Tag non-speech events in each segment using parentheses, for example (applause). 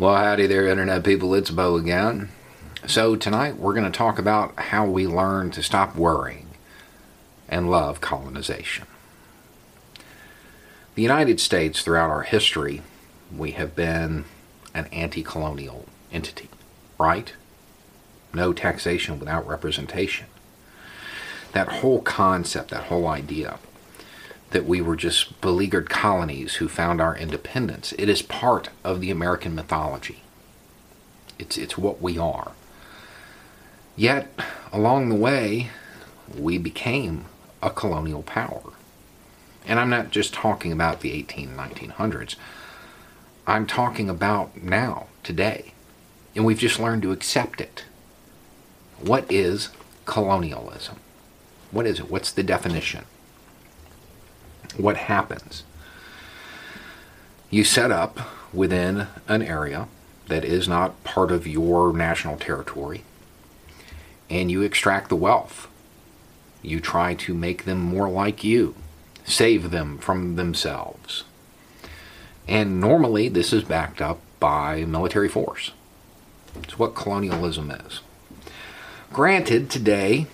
Well, howdy there, Internet people. It's Bo again. So, tonight we're going to talk about how we learn to stop worrying and love colonization. The United States, throughout our history, we have been an anti colonial entity, right? No taxation without representation. That whole concept, that whole idea that we were just beleaguered colonies who found our independence. It is part of the American mythology. It's, it's what we are. Yet, along the way, we became a colonial power. And I'm not just talking about the 18 1900s. I'm talking about now, today. And we've just learned to accept it. What is colonialism? What is it? What's the definition? What happens? You set up within an area that is not part of your national territory and you extract the wealth. You try to make them more like you, save them from themselves. And normally this is backed up by military force. It's what colonialism is. Granted, today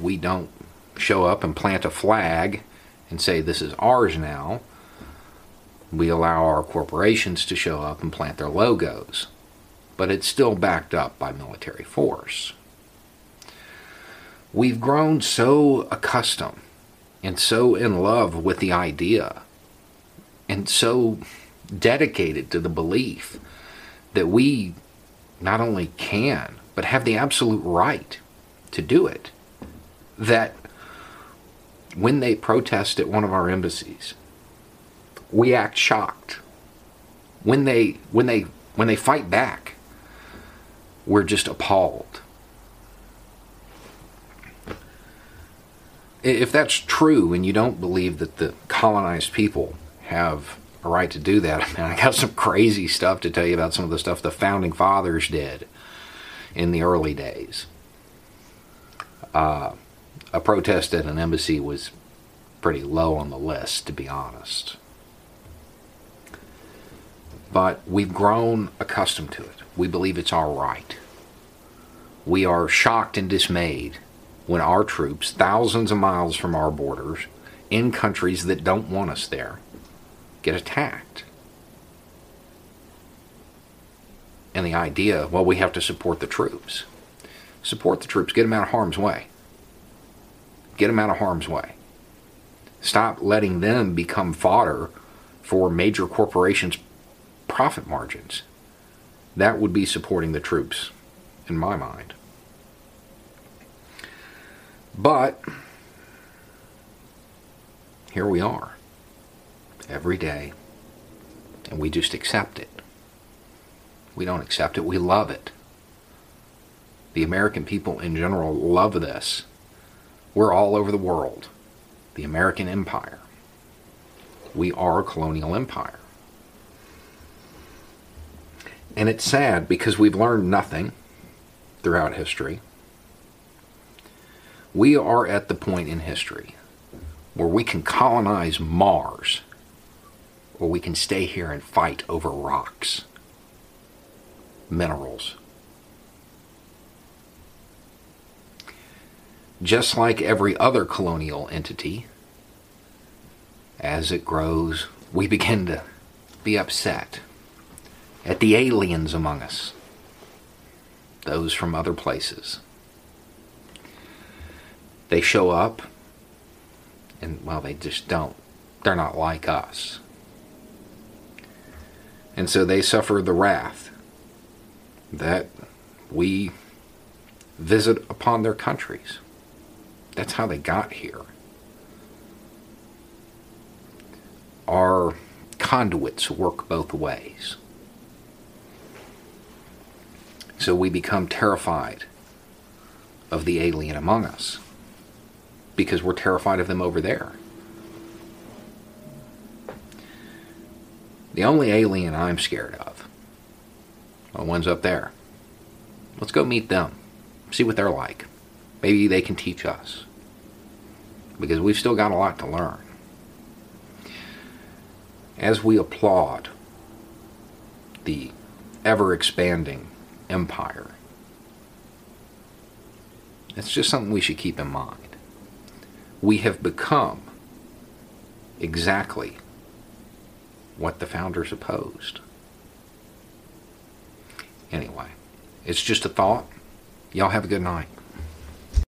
we don't show up and plant a flag and say this is ours now, we allow our corporations to show up and plant their logos. But it's still backed up by military force. We've grown so accustomed and so in love with the idea and so dedicated to the belief that we not only can, but have the absolute right to do it, that when they protest at one of our embassies, we act shocked. When they when they when they fight back, we're just appalled. If that's true and you don't believe that the colonized people have a right to do that, (laughs) I mean, I got some crazy stuff to tell you about some of the stuff the founding fathers did in the early days. Uh, a protest at an embassy was pretty low on the list, to be honest. But we've grown accustomed to it. We believe it's our right. We are shocked and dismayed when our troops, thousands of miles from our borders, in countries that don't want us there, get attacked. And the idea, well, we have to support the troops. Support the troops, get them out of harm's way. Get them out of harm's way. Stop letting them become fodder for major corporations' profit margins. That would be supporting the troops, in my mind. But here we are, every day, and we just accept it. We don't accept it, we love it. The American people in general love this. We're all over the world. The American Empire. We are a colonial empire. And it's sad because we've learned nothing throughout history. We are at the point in history where we can colonize Mars or we can stay here and fight over rocks, minerals, just like every other colonial entity, as it grows, we begin to be upset at the aliens among us, those from other places. They show up, and well, they just don't. They're not like us. And so they suffer the wrath that we visit upon their countries. That's how they got here. Our conduits work both ways. So we become terrified of the alien among us because we're terrified of them over there. The only alien I'm scared of, the ones up there. Let's go meet them, see what they're like. Maybe they can teach us. Because we've still got a lot to learn. As we applaud the ever expanding empire. It's just something we should keep in mind. We have become exactly what the founders opposed. Anyway, it's just a thought. Y'all have a good night.